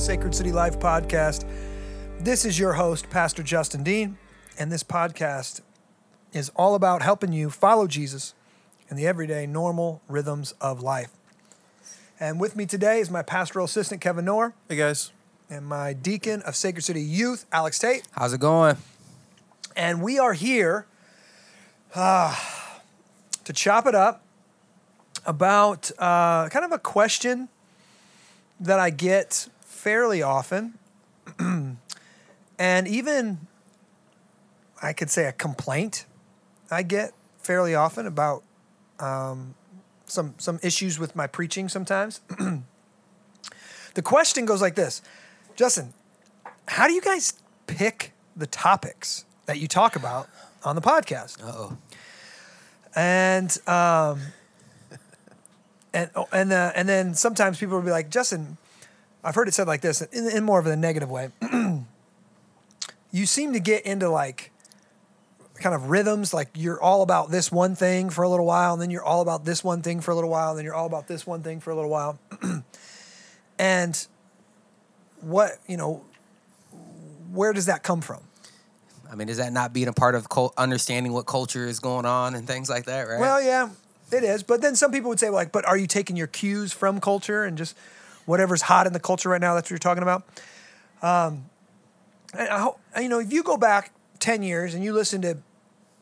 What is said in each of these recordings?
Sacred City Life podcast. This is your host, Pastor Justin Dean, and this podcast is all about helping you follow Jesus in the everyday normal rhythms of life. And with me today is my pastoral assistant, Kevin Noor, Hey guys. and my deacon of Sacred City Youth, Alex Tate. How's it going? And we are here uh, to chop it up about uh, kind of a question that I get fairly often. and even, I could say, a complaint I get fairly often about um, some, some issues with my preaching sometimes. the question goes like this Justin, how do you guys pick the topics that you talk about on the podcast? Uh oh. and um, and oh, and uh, and then sometimes people will be like, Justin, I've heard it said like this in, in more of a negative way. you seem to get into like kind of rhythms, like you're all about this one thing for a little while, and then you're all about this one thing for a little while, and then you're all about this one thing for a little while. and what you know, where does that come from? I mean, is that not being a part of cult- understanding what culture is going on and things like that, right? Well, yeah, it is. But then some people would say, like, but are you taking your cues from culture and just whatever's hot in the culture right now? That's what you're talking about. Um, and I, ho- you know, if you go back ten years and you listen to,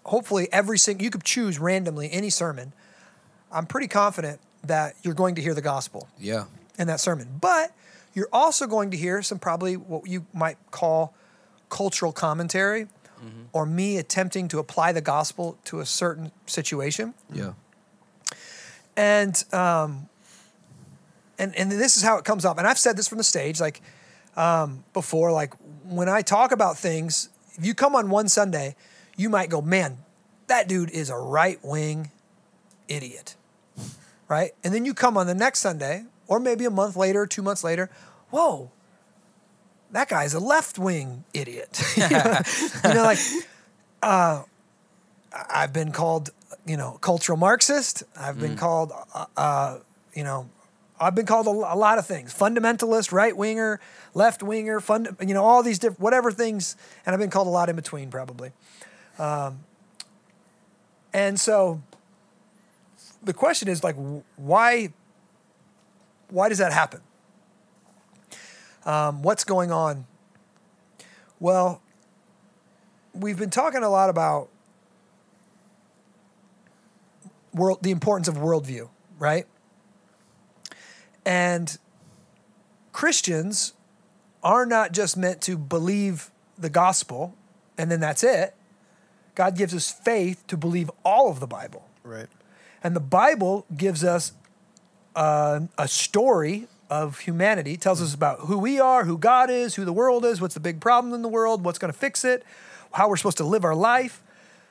hopefully every single, you could choose randomly any sermon. I'm pretty confident that you're going to hear the gospel yeah. in that sermon. But you're also going to hear some probably what you might call cultural commentary or me attempting to apply the gospel to a certain situation. Yeah. And um, and and this is how it comes off. And I've said this from the stage, like um, before, like when I talk about things, if you come on one Sunday, you might go, man, that dude is a right wing idiot, right? And then you come on the next Sunday, or maybe a month later, two months later, whoa, that guy's a left wing idiot. you, know, you know, like uh, I've been called, you know, cultural Marxist. I've been called, uh, uh, you know, I've been called a, a lot of things: fundamentalist, right winger, left winger, fund, you know, all these different whatever things, and I've been called a lot in between, probably. Um, and so, the question is like, why? Why does that happen? Um, what's going on? Well, we've been talking a lot about world, the importance of worldview, right? And Christians are not just meant to believe the gospel and then that's it. God gives us faith to believe all of the Bible. Right. And the Bible gives us uh, a story of humanity, tells us about who we are, who God is, who the world is, what's the big problem in the world, what's going to fix it, how we're supposed to live our life.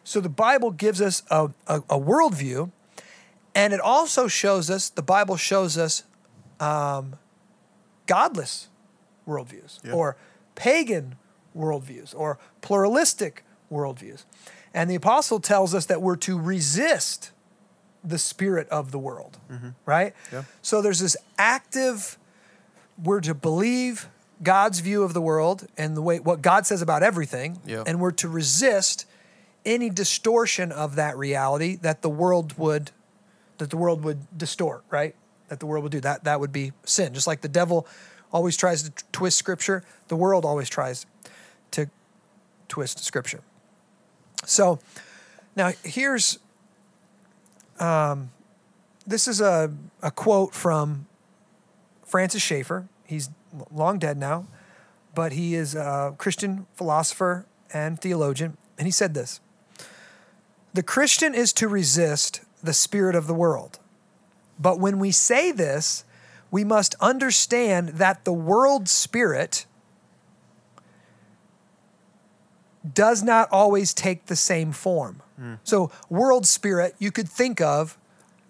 So the Bible gives us a, a, a worldview, and it also shows us, the Bible shows us um, godless worldviews Yeah. or pagan worldviews or pluralistic worldviews. And the apostle tells us that we're to resist the spirit of the world, right? Yeah. So there's this active, we're to believe God's view of the world and the way what God says about everything, Yeah. and we're to resist any distortion of that reality that the world would that the world would distort, right? That the world would do that. That would be sin. Just like the devil always tries to twist scripture, the world always tries to twist scripture. So now here's um, this is a, a quote from Francis Schaeffer. He's long dead now, but he is a Christian philosopher and theologian. And he said this The Christian is to resist the spirit of the world. But when we say this, we must understand that the world spirit does not always take the same form. So, world spirit, you could think of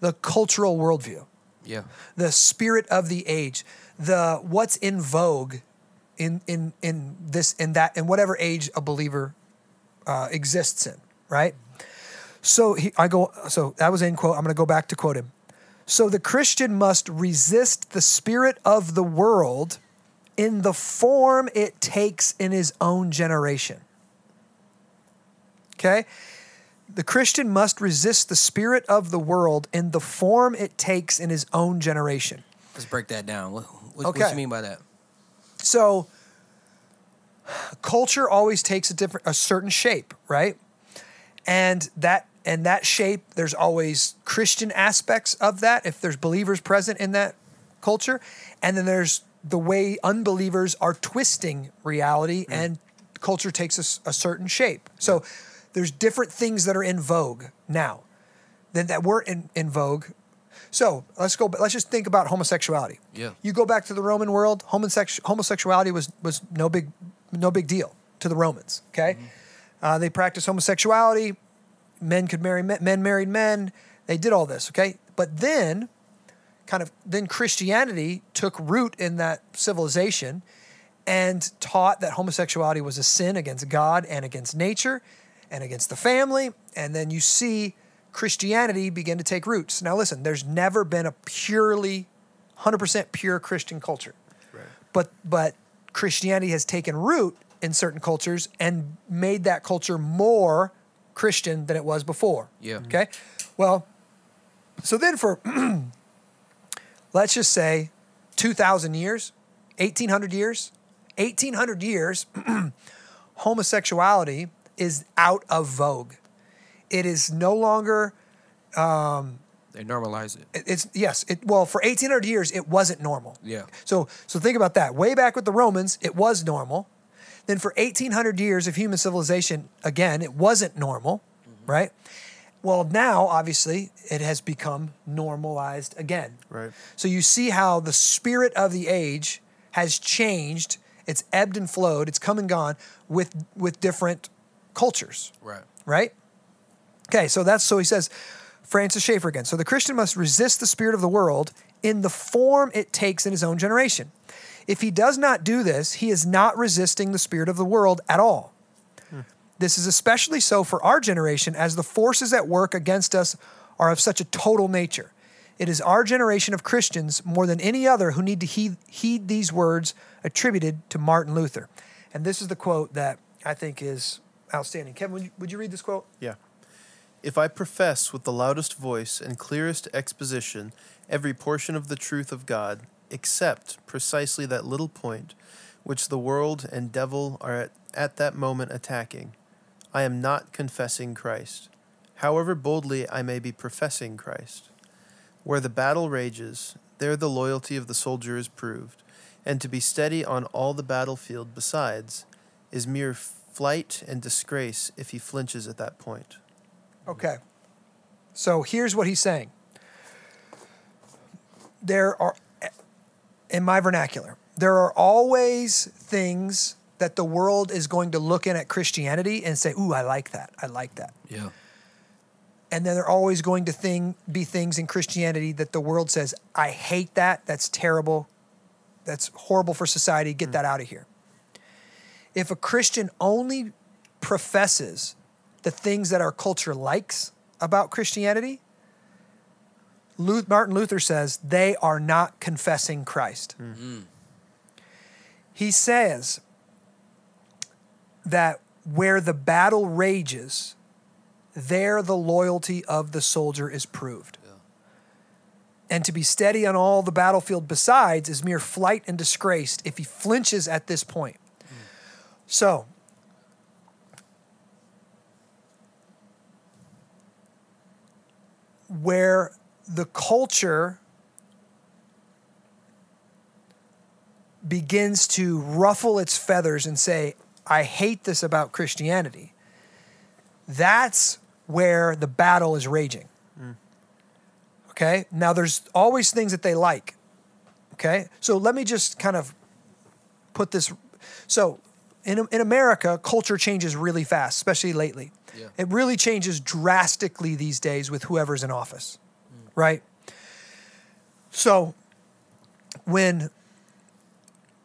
the cultural worldview, Yeah. the spirit of the age, the what's in vogue in in in this in that in whatever age a believer uh, exists in, right? So he, I go. So that was in quote. I'm going to go back to quote him. So the Christian must resist the spirit of the world in the form it takes in his own generation. Okay? The Christian must resist the spirit of the world in the form it takes in his own generation. Let's break that down. What, what, Okay. what you mean by that? So culture always takes a different a certain shape, right? And that and that shape there's always Christian aspects of that if there's believers present in that culture and then there's the way unbelievers are twisting reality and culture takes a certain shape. So there's different things that are in vogue now than that were in, in vogue. So let's go. Let's just think about homosexuality. Yeah. You go back to the Roman world. Homosex- homosexuality was was no big no big deal to the Romans. Okay, uh, they practiced homosexuality. Men could marry men. Men married men. They did all this. Okay, but then, kind of then Christianity took root in that civilization and taught that homosexuality was a sin against God and against nature and against the family. And then you see Christianity begin to take roots. Now, listen, there's never been a purely 100% pure Christian culture. Right. But, but Christianity has taken root in certain cultures and made that culture more Christian than it was before. Yeah. Okay. Well, so then for, let's just say 2,000 years, 1,800 years, 1,800 years, homosexuality is out of vogue. It is no longer, um, They normalize it. it- it's, yes, it, well, for 1,800 years, it wasn't normal. Yeah. So, so think about that. Way back with the Romans, it was normal. Then for 1,800 years of human civilization, again, it wasn't normal, mm-hmm. right? Well, now, obviously, it has become normalized again. Right. So you see how the spirit of the age has changed. It's ebbed and flowed. It's come and gone with with different cultures, Right. right? Okay, so that's so he says, Francis Schaeffer again. So the Christian must resist the spirit of the world in the form it takes in his own generation. If he does not do this, he is not resisting the spirit of the world at all. This is especially so for our generation as the forces at work against us are of such a total nature. It is our generation of Christians more than any other who need to heed, heed these words attributed to Martin Luther. And this is the quote that I think is outstanding. Kevin, would you, would you read this quote? Yeah. If I profess with the loudest voice and clearest exposition every portion of the truth of God, except precisely that little point which the world and devil are at, at that moment attacking, I am not confessing Christ, however boldly I may be professing Christ. Where the battle rages, there the loyalty of the soldier is proved, and to be steady on all the battlefield besides is mere flight and disgrace if he flinches at that point. Okay. So here's what he's saying. There are, in my vernacular, there are always things that the world is going to look in at Christianity and say, "Ooh, I like that. I like that." Yeah. And then there are always going to thing be things in Christianity that the world says, "I hate that. That's terrible. That's horrible for society. Get that out of here." If a Christian only professes the things that our culture likes about Christianity, Martin Luther says they are not confessing Christ. He says that where the battle rages, there the loyalty of the soldier is proved. And to be steady on all the battlefield besides is mere flight and disgrace if he flinches at this point. So, where the culture begins to ruffle its feathers and say, I hate this about Christianity, that's where the battle is raging. Mm. Okay? Now, there's always things that they like. Okay? So let me just kind of put this. So, in, in America, culture changes really fast, especially lately. Yeah. It really changes drastically these days with whoever's in office, right? So, when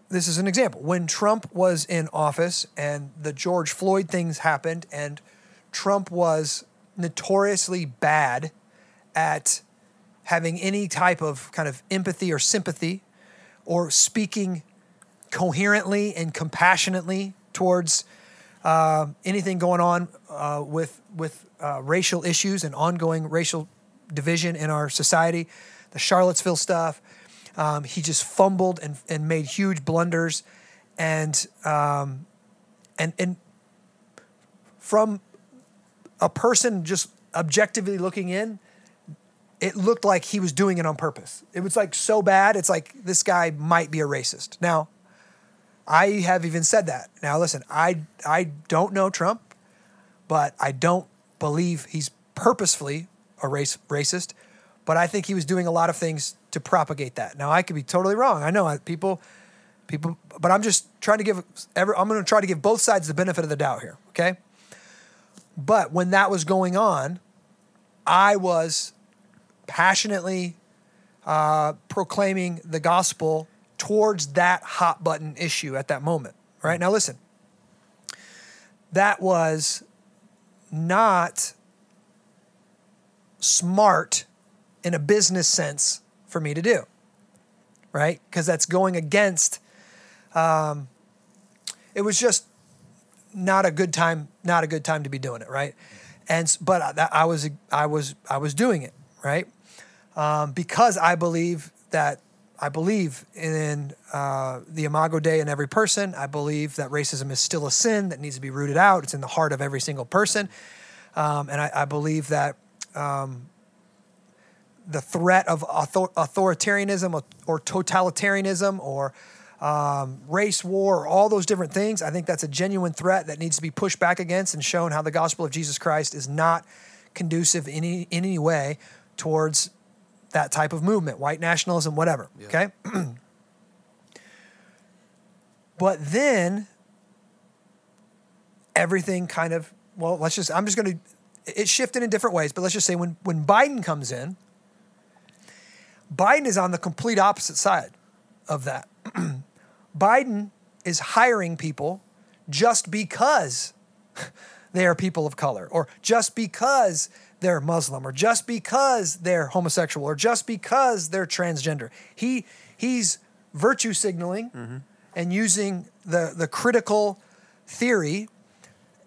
this is an example, when Trump was in office and the George Floyd things happened, and Trump was notoriously bad at having any type of kind of empathy or sympathy or speaking coherently and compassionately towards uh, anything going on uh, with with uh, racial issues and ongoing racial division in our society, the Charlottesville stuff. Um, he just fumbled and, and made huge blunders, and um, and and from a person just objectively looking in, it looked like he was doing it on purpose. It was like so bad. It's like this guy might be a racist. Now, I have even said that. Now, listen, I I don't know Trump, but I don't believe he's purposefully a race racist. But I think he was doing a lot of things to propagate that. Now, I could be totally wrong. I know people, people, but I'm just trying to give. Every, I'm going to try to give both sides the benefit of the doubt here. Okay. But when that was going on, I was passionately uh, proclaiming the gospel towards that hot button issue at that moment. Right now, listen, that was not smart in a business sense for me to do, right? Because that's going against. Um, it was just not a good time. Not a good time to be doing it, right? And but I, I was I was I was doing it right um, because I believe that I believe in uh, the Imago Dei in every person. I believe that racism is still a sin that needs to be rooted out. It's in the heart of every single person, um, and I, I, believe that um, the threat of author- authoritarianism or, or, totalitarianism or um, race war or all those different things, I think that's a genuine threat that needs to be pushed back against and shown how the gospel of Jesus Christ is not conducive in any, in any way towards that type of movement, white nationalism, whatever. Yeah. Okay? but then everything kind of, well, let's just, I'm just going to, it shifted in different ways, but let's just say when, when Biden comes in, Biden is on the complete opposite side of that. Biden is hiring people just because they are people of color or just because they're Muslim or just because they're homosexual or just because they're transgender. He he's virtue signaling mm-hmm. and using the the critical theory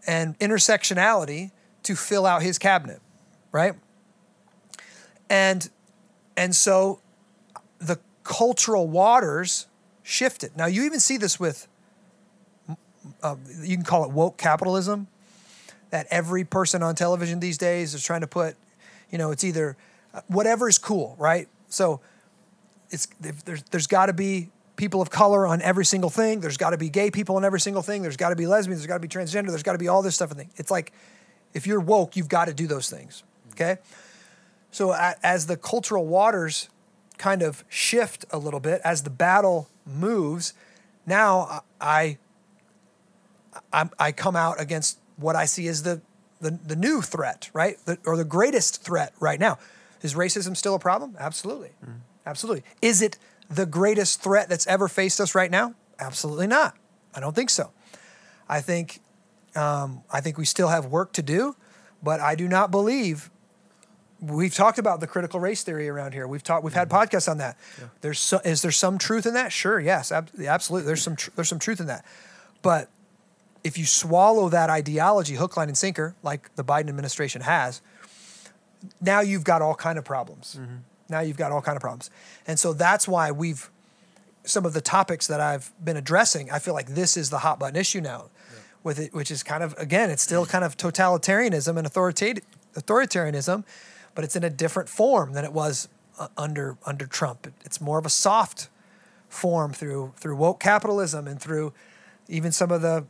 and intersectionality to fill out his cabinet, right? And and so the cultural waters shifted. Now you even see this with uh, you can call it woke capitalism that every person on television these days is trying to put, you know, it's either uh, whatever is cool, right? So it's there's there's got to be people of color on every single thing. There's got to be gay people on every single thing. There's got to be lesbians. There's got to be transgender. There's got to be all this stuff and thing. It's like if you're woke, you've got to do those things. Okay. So as the cultural waters kind of shift a little bit, as the battle moves, now I I, I come out against what I see as the the, the new threat, right? The, or the greatest threat right now. Is racism still a problem? Absolutely. Mm. Absolutely. Is it the greatest threat that's ever faced us right now? Absolutely not. I don't think so. I think um, I think we still have work to do, but I do not believe we've talked about the critical race theory around here. We've talked. We've had mm-hmm. podcasts on that. Yeah. There's so, is there some truth in that? Sure. Yes. Ab- absolutely. There's some tr- there's some truth in that, but if you swallow that ideology hook line and sinker like the biden administration has now you've got all kind of problems mm-hmm. now you've got all kind of problems and so that's why we've some of the topics that i've been addressing i feel like this is the hot button issue now. With it which is kind of again it's still kind of totalitarianism and authoritarianism but it's in a different form than it was uh, under under trump it's more of a soft form through through woke capitalism and through even some of the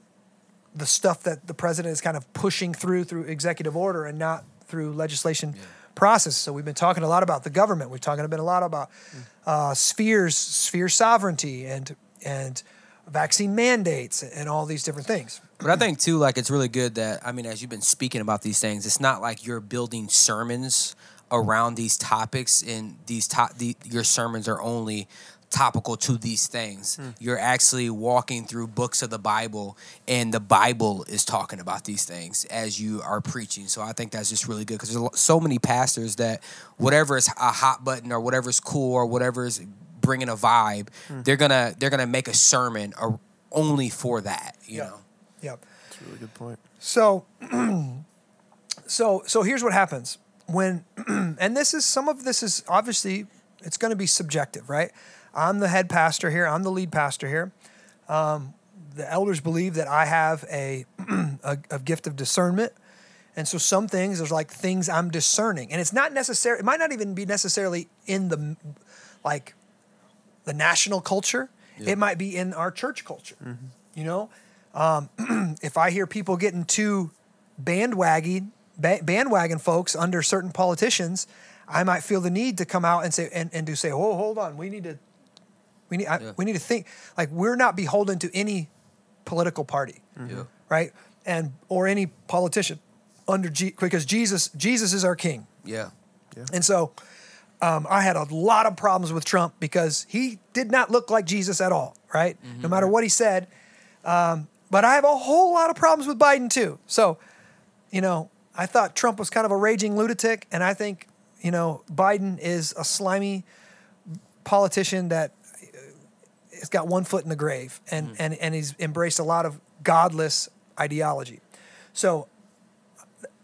the stuff that the president is kind of pushing through through executive order and not through legislation yeah. process. So we've been talking a lot about the government. We've talking a bit a lot about mm. uh, spheres, sphere sovereignty, and and vaccine mandates and all these different things. But I think too, like it's really good that I mean, as you've been speaking about these things, it's not like you're building sermons around these topics and these top the, your sermons are only topical to these things. Hmm. You're actually walking through books of the Bible, and the Bible is talking about these things as you are preaching. So I think that's just really good because there's so many pastors that whatever is a hot button or whatever is cool or whatever is bringing a vibe, they're gonna they're gonna make a sermon or only for that. You Yeah. know. Yep. That's a really good point. So, so, so here's what happens when, and this is some of this is obviously it's going to be subjective, right? I'm the head pastor here. I'm the lead pastor here. Um, the elders believe that I have a, a a gift of discernment, and so some things there's like things I'm discerning, and it's not necessary. It might not even be necessarily in the like the national culture. It might be in our church culture. You know, um, if I hear people getting too bandwagon ba- bandwagon folks under certain politicians, I might feel the need to come out and say and, and to say, oh, hold on, we need to we need I, Yeah. we need to think like we're not beholden to any political party, Yeah. right? And or any politician under G, because Jesus Jesus is our king. Yeah. yeah. And so um, I had a lot of problems with Trump because he did not look like Jesus at all, right? No matter what he said. Um, but I have a whole lot of problems with Biden too. So, you know, I thought Trump was kind of a raging lunatic, and I think, you know, Biden is a slimy politician that uh, has got one foot in the grave and, and, and he's embraced a lot of godless ideology. So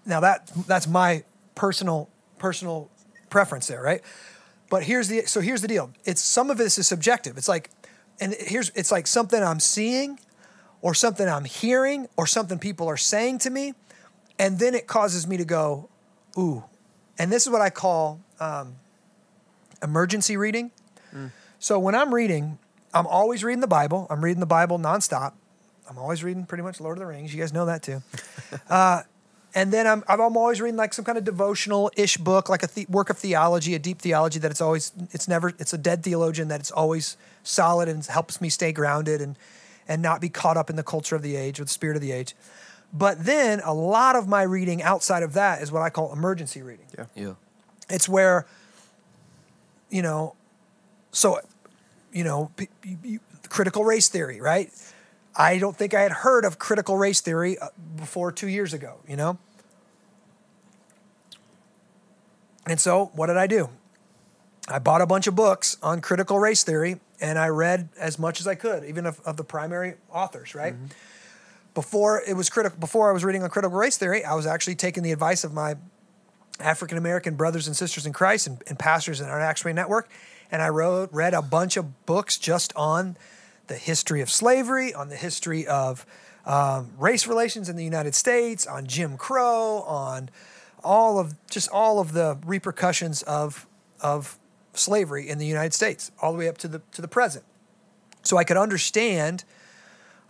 now that that's my personal personal preference there, right? But here's the so here's the deal. It's some of this is subjective. It's like and here's it's like something I'm seeing or something I'm hearing or something people are saying to me and then it causes me to go ooh. And this is what I call um, emergency reading. So when I'm reading, I'm always reading the Bible. I'm reading the Bible nonstop. I'm always reading pretty much Lord of the Rings. You guys know that too. Uh, and then I'm, I'm always reading like some kind of devotional ish book, like a the, work of theology, a deep theology that it's always, it's never, it's a dead theologian that it's always solid and helps me stay grounded and, and not be caught up in the culture of the age or the spirit of the age. But then a lot of my reading outside of that is what I call emergency reading. Yeah. Yeah. It's where, you know, so, you know, p- p- p- critical race theory, right? I don't think I had heard of critical race theory uh, before two years ago, you know? And so, what did I do? I bought a bunch of books on critical race theory and I read as much as I could, even of, of the primary authors, right? Before it was critical, before I was reading on critical race theory, I was actually taking the advice of my African American brothers and sisters in Christ and, and pastors in our Acts-Way network, and I wrote read a bunch of books just on the history of slavery, on the history of um, race relations in the United States, on Jim Crow, on all of just all of the repercussions of of slavery in the United States, all the way up to the to the present. So I could understand.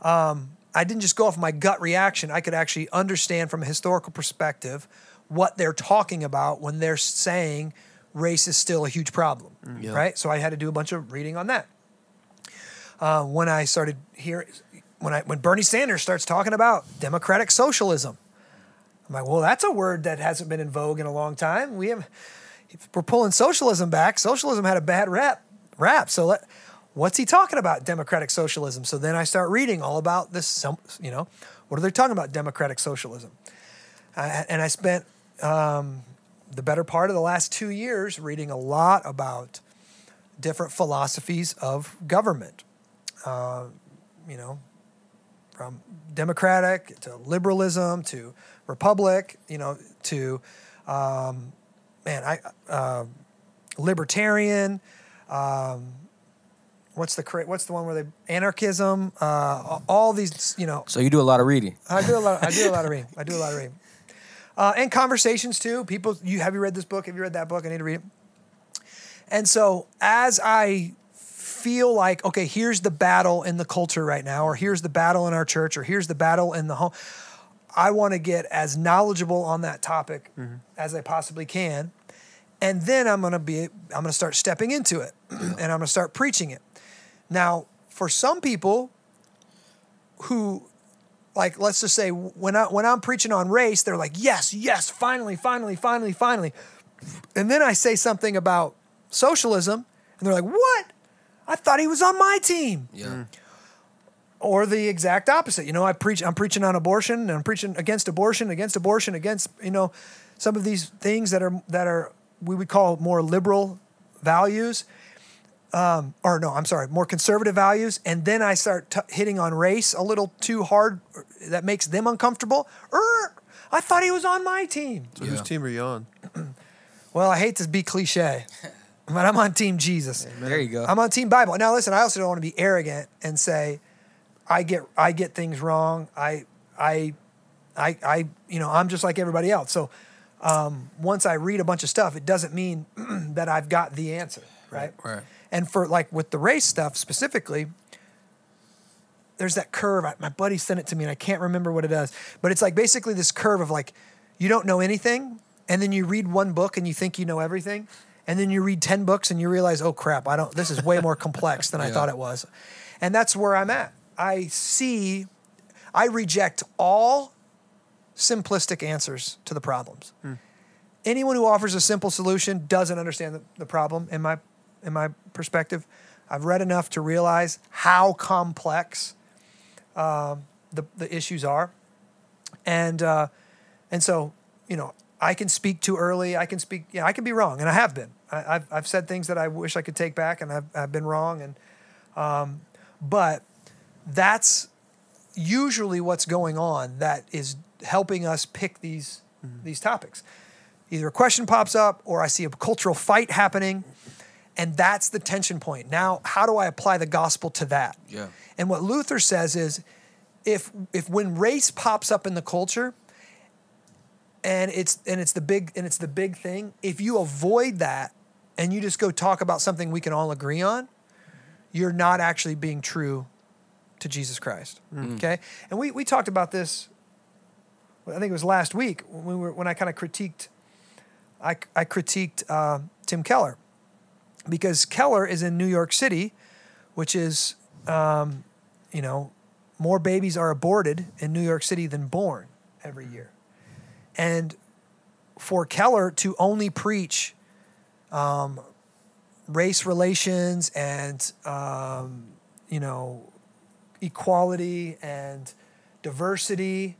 Um, I didn't just go off my gut reaction. I could actually understand from a historical perspective what they're talking about when they're saying race is still a huge problem, Yeah. right? So I had to do a bunch of reading on that. Uh, when I started hearing, when I when Bernie Sanders starts talking about democratic socialism, I'm like, well, that's a word that hasn't been in vogue in a long time. We have, we're pulling socialism back. Socialism had a bad rap, rap. So let, what's he talking about? Democratic socialism. So then I start reading all about this. You know, what are they talking about? Democratic socialism. Uh, and I spent um, the better part of the last two years reading a lot about different philosophies of government. Uh, you know, from democratic to liberalism to republic, you know, to um, man, I uh, libertarian. Um, what's the what's the one where they anarchism? Uh, all these, you know, So you do a lot of reading. I do a lot. I do a lot of reading. I do a lot of reading, uh, and conversations too. People, you have you read this book? Have you read that book? I need to read it. And so as I feel like, okay, here's the battle in the culture right now, or here's the battle in our church, or here's the battle in the home. I want to get as knowledgeable on that topic mm-hmm. as I possibly can, and then I'm gonna be I'm gonna start stepping into it, and I'm gonna start preaching it. Now, for some people who like let's just say when I when I'm preaching on race, they're like, yes, yes, finally, finally, finally, finally. And then I say something about socialism, and they're like, what? I thought he was on my team. Yeah. Or the exact opposite. You know, I preach I'm preaching on abortion and I'm preaching against abortion, against abortion, against, you know, some of these things that are that are we would call more liberal values. um, or no, I'm sorry, more conservative values, and then I start t- hitting on race a little too hard, that makes them uncomfortable. Er, I thought he was on my team. So whose team are you on? Well, I hate to be cliche, but I'm on Team Jesus. There you go. I'm on Team Bible. Now, listen, I also don't want to be arrogant and say I get I get things wrong. I I I I you know I'm just like everybody else. So um, once I read a bunch of stuff, it doesn't mean that I've got the answer, right? Right. And for like with the race stuff specifically, there's that curve. I- My buddy sent it to me, and I can't remember what it is, but it's like basically this curve of like you don't know anything, and then you read one book and you think you know everything, and then you read ten books and you realize, oh crap, I don't. This is way more complex than I thought it was, and that's where I'm at. I see, I reject all simplistic answers to the problems. Anyone who offers a simple solution doesn't understand the, the problem. In my in my perspective, I've read enough to realize how complex um, the the issues are, and uh, and so you know I can speak too early. I can speak. Yeah, I can be wrong, and I have been. I, I've I've said things that I wish I could take back, and I've I've been wrong, and um, but that's usually what's going on that is helping us pick these these topics. Either a question pops up or I see a cultural fight happening and that's the tension point. Now, how do I apply the gospel to that? Yeah. And what Luther says is if if when race pops up in the culture and it's and it's the big and it's the big thing, if you avoid that and you just go talk about something we can all agree on, you're not actually being true to Jesus Christ. Okay? And we we talked about this I think it was last week when we were when I kind of critiqued I, I critiqued uh, Tim Keller because Keller is in New York City, which is, um, you know, more babies are aborted in New York City than born every year. And for Keller to only preach um, race relations and, um, you know, equality and diversity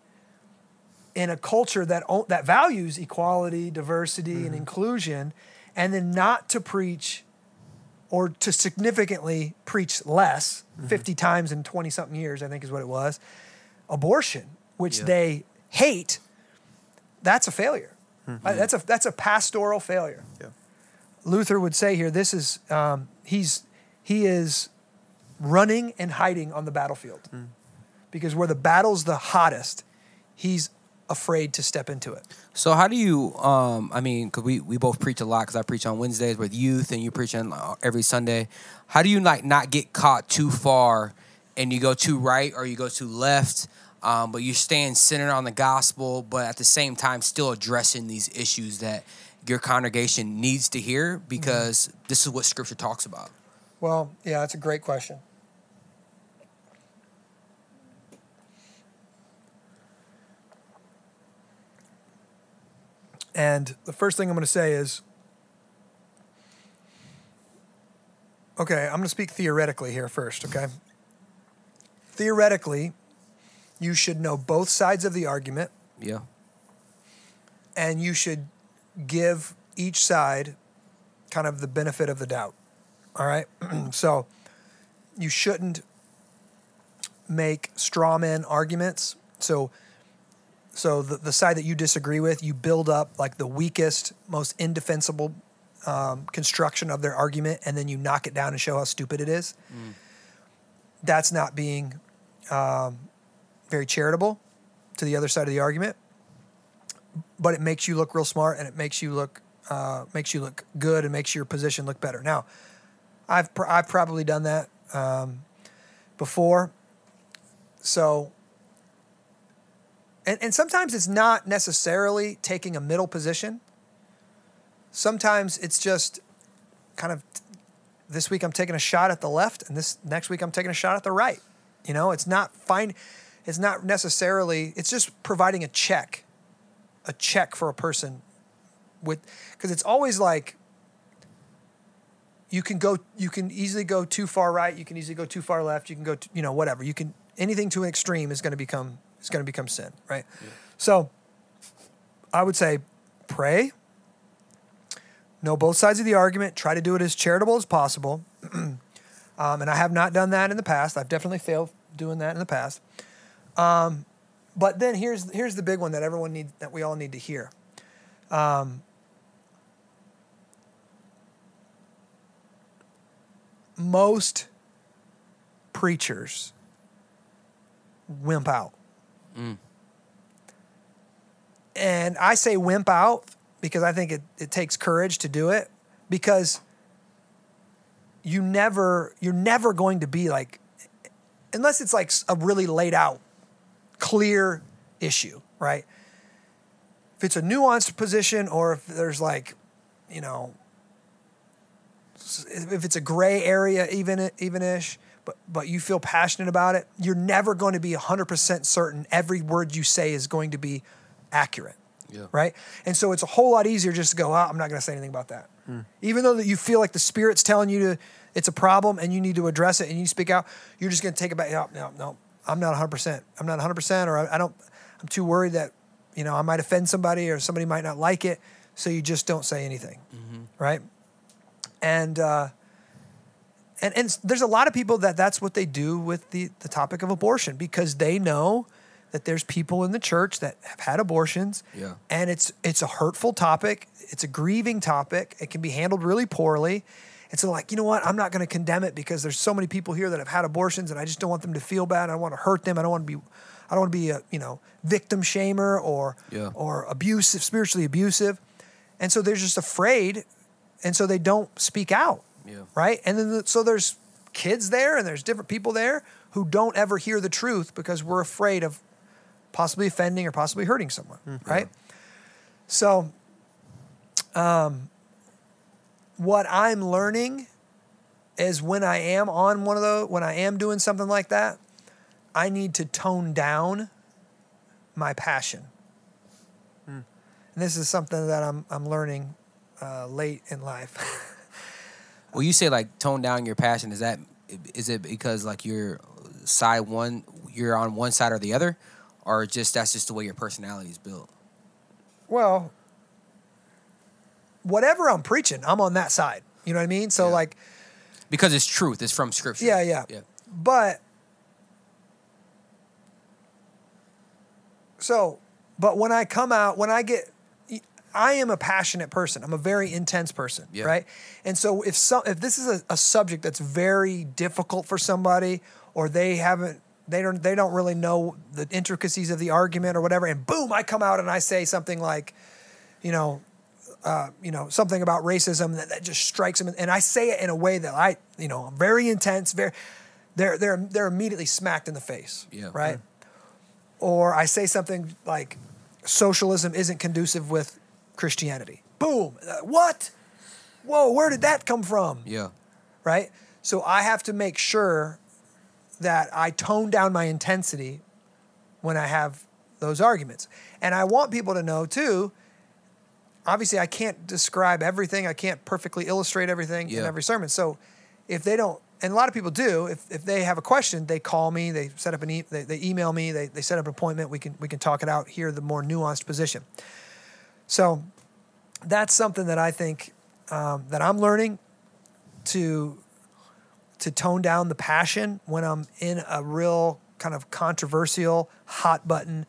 in a culture that that values equality, diversity, and inclusion, and then not to preach or to significantly preach less, fifty times in twenty something years, I think is what it was, abortion, which Yeah. they hate. That's a failure. Uh, That's a that's a pastoral failure. Yeah. Luther would say here, this is um, he's he is running and hiding on the battlefield because where the battle's the hottest, he's afraid to step into it. So how do you? Um, I mean, because we we both preach a lot. Because I preach on Wednesdays with youth, and you preach on uh, every Sunday. How do you like not get caught too far, and you go too right or you go too left? Um, but you're staying centered on the gospel, but at the same time still addressing these issues that your congregation needs to hear because this is what Scripture talks about. Well, yeah, that's a great question. And the first thing I'm going to say is okay, I'm going to speak theoretically here first, okay? Theoretically, you should know both sides of the argument Yeah. and you should give each side kind of the benefit of the doubt. All right. so you shouldn't make straw man arguments. So so the, the side that you disagree with, you build up like the weakest, most indefensible um, construction of their argument, and then you knock it down and show how stupid it is. That's not being um, very charitable to the other side of the argument but it makes you look real smart and it makes you look uh, makes you look good and makes your position look better. Now, I've pr- I've probably done that um, before, so and and sometimes it's not necessarily taking a middle position. Sometimes it's just kind of this week I'm taking a shot at the left and this next week I'm taking a shot at the right. You know, it's not fine. It's not necessarily. It's just providing a check a check for a person with because it's always like you can go you can easily go too far right you can easily go too far left you can go to, you know whatever you can anything to an extreme is going to become is going to become sin right so i would say pray know both sides of the argument try to do it as charitable as possible um, and I have not done that in the past. I've definitely failed doing that in the past. Um, but then here's here's the big one that everyone needs that we all need to hear. Um, most preachers wimp out. And I say wimp out because I think it, it takes courage to do it because you never you're never going to be like unless it's like a really laid out clear issue, right? If it's a nuanced position or if there's like, you know, if it's a gray area even even-ish, but but you feel passionate about it, you're never going to be 100% certain every word you say is going to be accurate. Yeah. Right? And so it's a whole lot easier just to go, oh, I'm not going to say anything about that. Hmm. Even though that you feel like the spirit's telling you to it's a problem and you need to address it and you speak out, you're just going to take it back. No, no, no. I'm not 100%. I'm not 100% or I, I don't I'm too worried that you know, I might offend somebody or somebody might not like it, so you just don't say anything. Right? And uh and and there's a lot of people that that's what they do with the the topic of abortion because they know that there's people in the church that have had abortions Yeah. and it's it's a hurtful topic it's a grieving topic it can be handled really poorly and so like you know what? I'm not going to condemn it because there's so many people here that have had abortions and i just don't want them to feel bad. I don't want to hurt them. I don't want to be i don't want to be a you know victim shamer or Yeah. or abusive spiritually abusive. And so they're just afraid and so they don't speak out Yeah. right? And then the, so there's kids there and there's different people there who don't ever hear the truth because we're afraid of possibly offending or possibly hurting someone right? So um, what i'm learning is when i am on one of those when i am doing something like that i need to tone down my passion and this is something that i'm, I'm learning uh, late in life Well, you say like tone down your passion. Is that is it because like you're side one, you're on one side or the other, or just that's just the way your personality is built? Well, whatever I'm preaching, I'm on that side. You know what I mean? So Yeah. like, Because it's truth. It's from scripture. yeah, yeah, Yeah. But so, but when I come out, when I get, I am a passionate person. I'm a very intense person, Yeah. right? And so if some, if this is a, a subject that's very difficult for somebody, or they haven't, they don't, they don't really know the intricacies of the argument or whatever, and boom, I come out and I say something like, you know, uh, you know, something about racism that, that just strikes them, and I say it in a way that I, you know, I'm very intense, very, they're they're they're immediately smacked in the face, Yeah. right? Or I say something like, socialism isn't conducive with Christianity. Boom, Uh, what? Whoa, where did that come from? Yeah. right? So I have to make sure that I tone down my intensity when I have those arguments. And I want people to know too. Obviously, I can't describe everything. I can't perfectly illustrate everything in every sermon. So, if they don't, and a lot of people do, if, if they have a question, they call me. They set up an e- they, they email me. They, they set up an appointment. We can we can talk it out. Hear the more nuanced position. So, that's something that I think um, that I'm learning to to tone down the passion when I'm in a real kind of controversial hot button.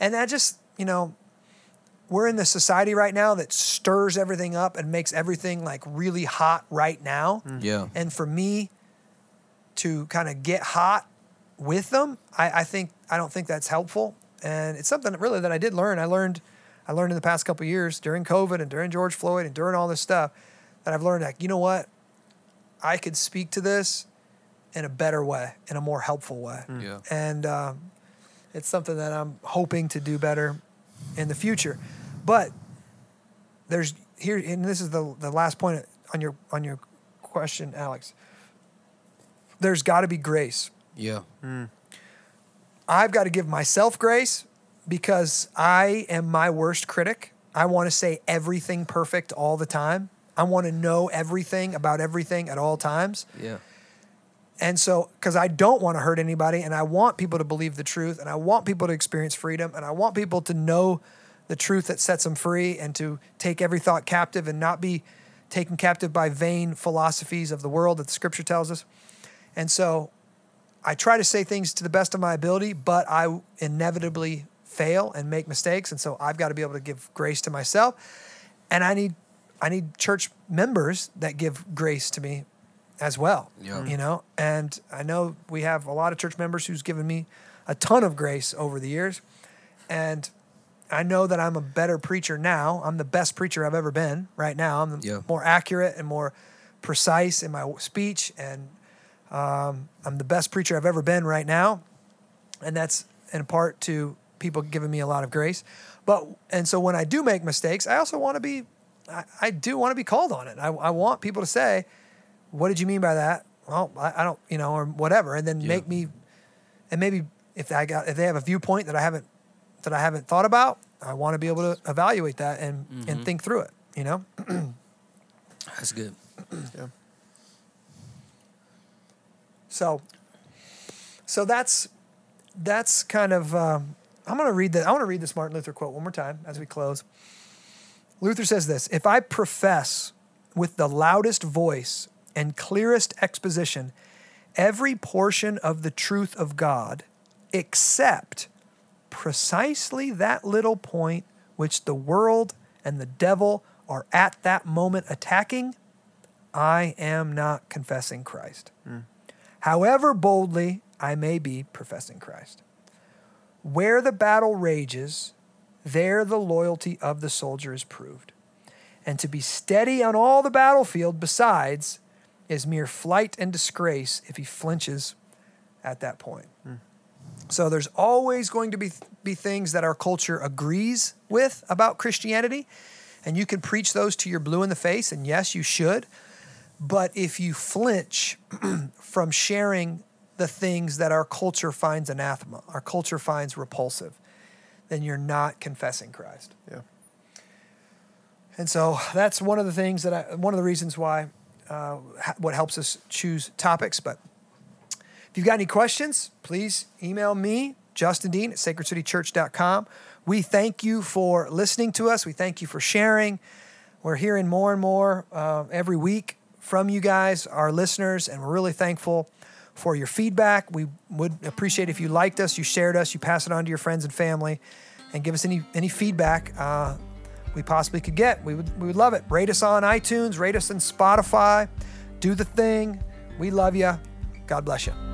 And that just, you know, we're in the society right now that stirs everything up and makes everything like really hot right now. Yeah. And for me to kind of get hot with them, I, I think I don't think that's helpful. And it's something that really that I did learn. I learned I learned in the past couple of years during COVID and during George Floyd and during all this stuff that I've learned like, you know what? I could speak to this in a better way, in a more helpful way. Yeah. And um, it's something that I'm hoping to do better in the future. But there's here, and this is the the last point on your on your question, Alex. There's got to be grace. Yeah. Hmm. I've got to give myself grace because I am my worst critic. I want to say everything perfect all the time. I want to know everything about everything at all times. Yeah. And so, because I don't want to hurt anybody and I want people to believe the truth and I want people to experience freedom and I want people to know the truth that sets them free and to take every thought captive and not be taken captive by vain philosophies of the world that the scripture tells us. And so I try to say things to the best of my ability, but I inevitably fail and make mistakes. And so I've got to be able to give grace to myself. And I need I need church members that give grace to me as well. Yeah. You know, and I know we have a lot of church members who's given me a ton of grace over the years. And I know that I'm a better preacher now. I'm the best preacher I've ever been right now. I'm Yeah. more accurate and more precise in my speech. And um, I'm the best preacher I've ever been right now. And that's in part to people giving me a lot of grace. But, and so when I do make mistakes, I also want to be, I, I do want to be called on it. I, I want people to say, what did you mean by that? Well, I, I don't, you know, or whatever. And then Yeah. make me, and maybe if I got, if they have a viewpoint that I haven't, that I haven't thought about, I want to be able to evaluate that and, and think through it, you know? That's good. Yeah. So, so that's that's kind of. Um, I'm going to read that. I want to read this Martin Luther quote one more time as we close. Luther says this: "If I profess with the loudest voice and clearest exposition every portion of the truth of God, except precisely that little point which the world and the devil are at that moment attacking, I am not confessing Christ." Hmm. however boldly I may be professing Christ. Where the battle rages, there the loyalty of the soldier is proved. And to be steady on all the battlefield, besides, is mere flight and disgrace if he flinches at that point. So there's always going to be, be things that our culture agrees with about Christianity, and you can preach those to your blue in the face, and yes, you should. But if you flinch from sharing the things that our culture finds anathema, our culture finds repulsive, then you're not confessing Christ. Yeah. And so that's one of the things that I, one of the reasons why, uh, what helps us choose topics. But if you've got any questions, please email me, Justin Dean at sacredcitychurch.com. We thank you for listening to us. We thank you for sharing. We're hearing more and more uh, every week from you guys, our listeners, and we're really thankful for your feedback. We would appreciate if you liked us, you shared us, you pass it on to your friends and family, and give us any any feedback uh, we possibly could get. We would we would love it. Rate us on iTunes, rate us on Spotify, do the thing. We love you. God bless you.